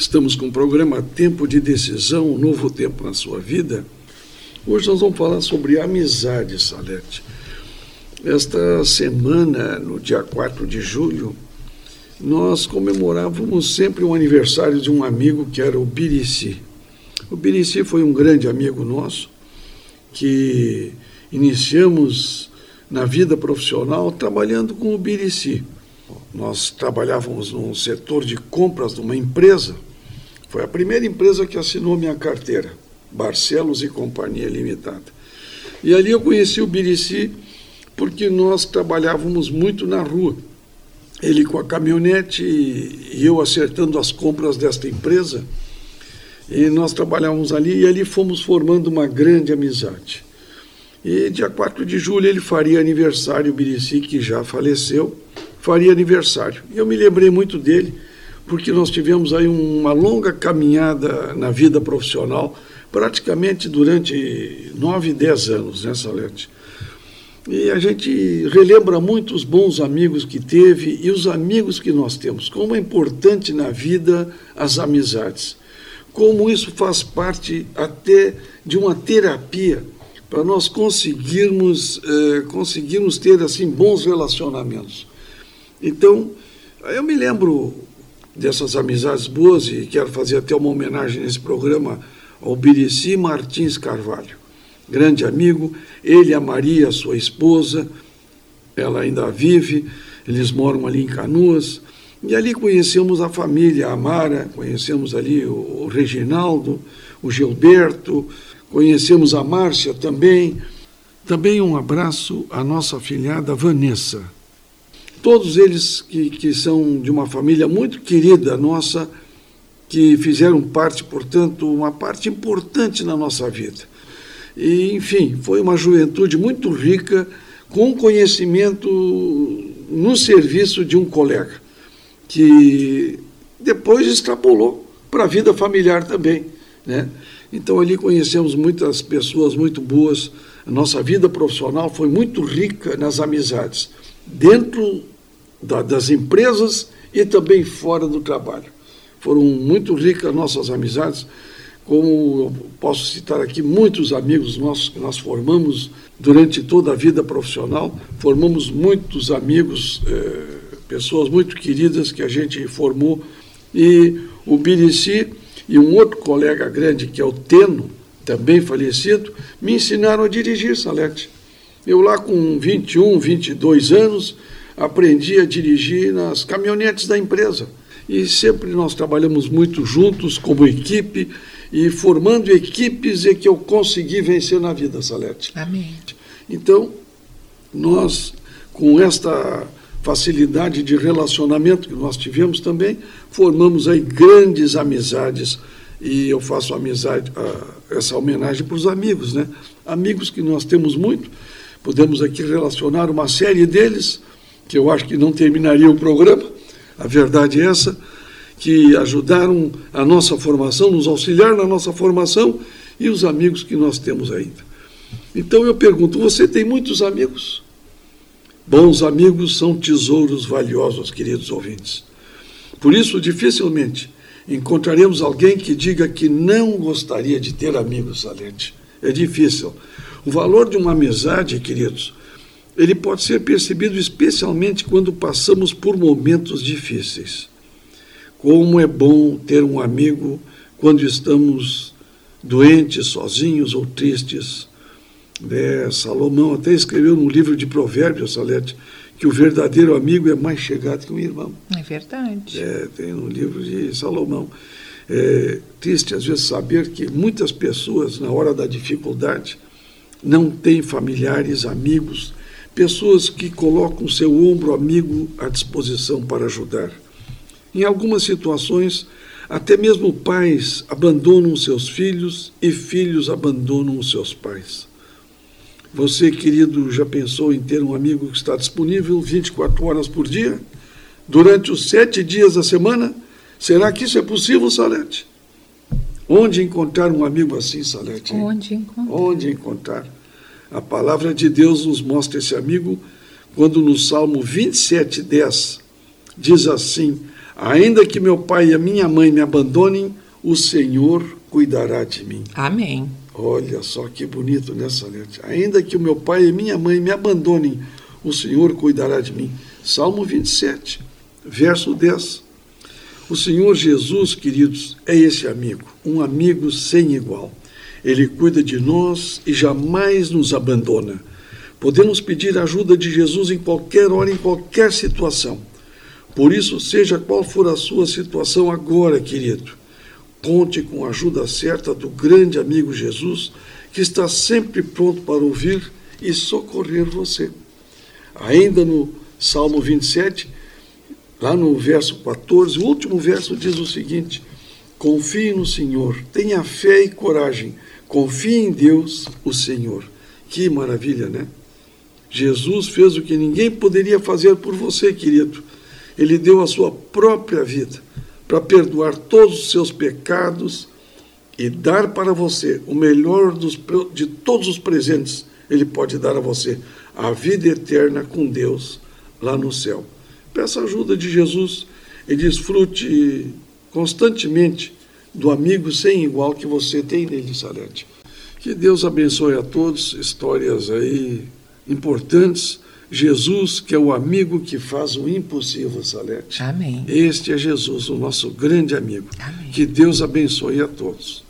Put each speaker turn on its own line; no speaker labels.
Estamos com o programa Tempo de Decisão, um novo tempo na sua vida. Hoje nós vamos falar sobre amizade, Salete. Esta semana, no dia 4 de julho, nós comemorávamos sempre o aniversário de um amigo que era o Birici. O Birici foi um grande amigo nosso, que iniciamos na vida profissional trabalhando com o Birici. Nós trabalhávamos no setor de compras de uma empresa foi a primeira empresa que assinou minha carteira, Barcelos e Companhia Limitada. E ali eu conheci o Birici porque nós trabalhávamos muito na rua. Ele com a caminhonete e eu acertando as compras desta empresa. E nós trabalhávamos ali e ali fomos formando uma grande amizade. E dia 4 de julho ele faria aniversário, o Birici, que já faleceu, faria aniversário. E eu me lembrei muito dele porque nós tivemos aí uma longa caminhada na vida profissional, praticamente durante nove, dez anos, né, Salete? E a gente relembra muito os bons amigos que teve e os amigos que nós temos. Como é importante na vida as amizades. Como isso faz parte até de uma terapia para nós conseguirmos, eh, conseguirmos ter assim bons relacionamentos. Então, eu me lembro dessas amizades boas e quero fazer até uma homenagem nesse programa ao Birici Martins Carvalho, grande amigo, ele, a Maria, sua esposa, ela ainda vive, eles moram ali em Canoas, e ali conhecemos a família, a Mara, conhecemos ali o, Reginaldo, o Gilberto, conhecemos a Márcia também. Também um abraço à nossa filhada Vanessa, todos eles que, que são de uma família muito querida nossa, que fizeram parte, portanto, uma parte importante na nossa vida. E, enfim, foi uma juventude muito rica, com conhecimento no serviço de um colega, que depois extrapolou para a vida familiar também. Né? Então, ali conhecemos muitas pessoas muito boas. A nossa vida profissional foi muito rica nas amizades, dentro da, das empresas e também fora do trabalho. Foram muito ricas nossas amizades, como posso citar aqui muitos amigos nossos que nós formamos durante toda a vida profissional, formamos muitos amigos, eh, pessoas muito queridas que a gente formou, e o Birici e um outro colega grande, que é o Teno, também falecido, me ensinaram a dirigir, Salete. Eu lá com 21, 22 anos, aprendi a dirigir nas caminhonetes da empresa. E sempre nós trabalhamos muito juntos como equipe e formando equipes é que eu consegui vencer na vida, Salete.
Amém.
Então, nós, com esta facilidade de relacionamento que nós tivemos também, formamos aí grandes amizades e eu faço amizade, essa homenagem para os amigos, né? Amigos que nós temos muito, podemos aqui relacionar uma série deles, que eu acho que não terminaria o programa, a verdade é essa, que ajudaram a nossa formação, nos auxiliaram na nossa formação e os amigos que nós temos ainda. Então eu pergunto: você tem muitos amigos? Bons amigos são tesouros valiosos, queridos ouvintes. Por isso, dificilmente encontraremos alguém que diga que não gostaria de ter amigos, Salente. É difícil. O valor de uma amizade, queridos, ele pode ser percebido especialmente quando passamos por momentos difíceis. Como é bom ter um amigo quando estamos doentes, sozinhos ou tristes. É, Salomão até escreveu no livro de Provérbios, Salete, que o verdadeiro amigo é mais chegado que um irmão.
É verdade.
É, tem no livro de Salomão. É triste, às vezes, saber que muitas pessoas, na hora da dificuldade, não têm familiares, amigos pessoas que colocam seu ombro amigo à disposição para ajudar. Em algumas situações, até mesmo pais abandonam seus filhos e filhos abandonam os seus pais. Você, querido, já pensou em ter um amigo que está disponível 24 horas por dia? Durante os sete dias da semana? Será que isso é possível, Salete? Onde encontrar um amigo assim, Salete?
Onde encontrar?
Onde encontrar? A palavra de Deus nos mostra esse amigo quando no Salmo 27, 10 diz assim: Ainda que meu pai e a minha mãe me abandonem, o Senhor cuidará de mim.
Amém.
Olha só que bonito nessa né, letra. Ainda que o meu pai e minha mãe me abandonem, o Senhor cuidará de mim. Salmo 27, verso 10. O Senhor Jesus, queridos, é esse amigo, um amigo sem igual. Ele cuida de nós e jamais nos abandona. Podemos pedir ajuda de Jesus em qualquer hora, em qualquer situação. Por isso, seja qual for a sua situação agora, querido, conte com a ajuda certa do grande amigo Jesus, que está sempre pronto para ouvir e socorrer você. Ainda no Salmo 27, lá no verso 14, o último verso diz o seguinte: Confie no Senhor, tenha fé e coragem, confie em Deus, o Senhor. Que maravilha, né? Jesus fez o que ninguém poderia fazer por você, querido. Ele deu a sua própria vida para perdoar todos os seus pecados e dar para você o melhor dos, de todos os presentes. Ele pode dar a você a vida eterna com Deus lá no céu. Peça ajuda de Jesus e desfrute constantemente do amigo sem igual que você tem nele, Salete. Que Deus abençoe a todos, histórias aí importantes. Jesus, que é o amigo que faz o impossível, Salete.
Amém.
Este é Jesus, o nosso grande amigo.
Amém.
Que Deus abençoe a todos.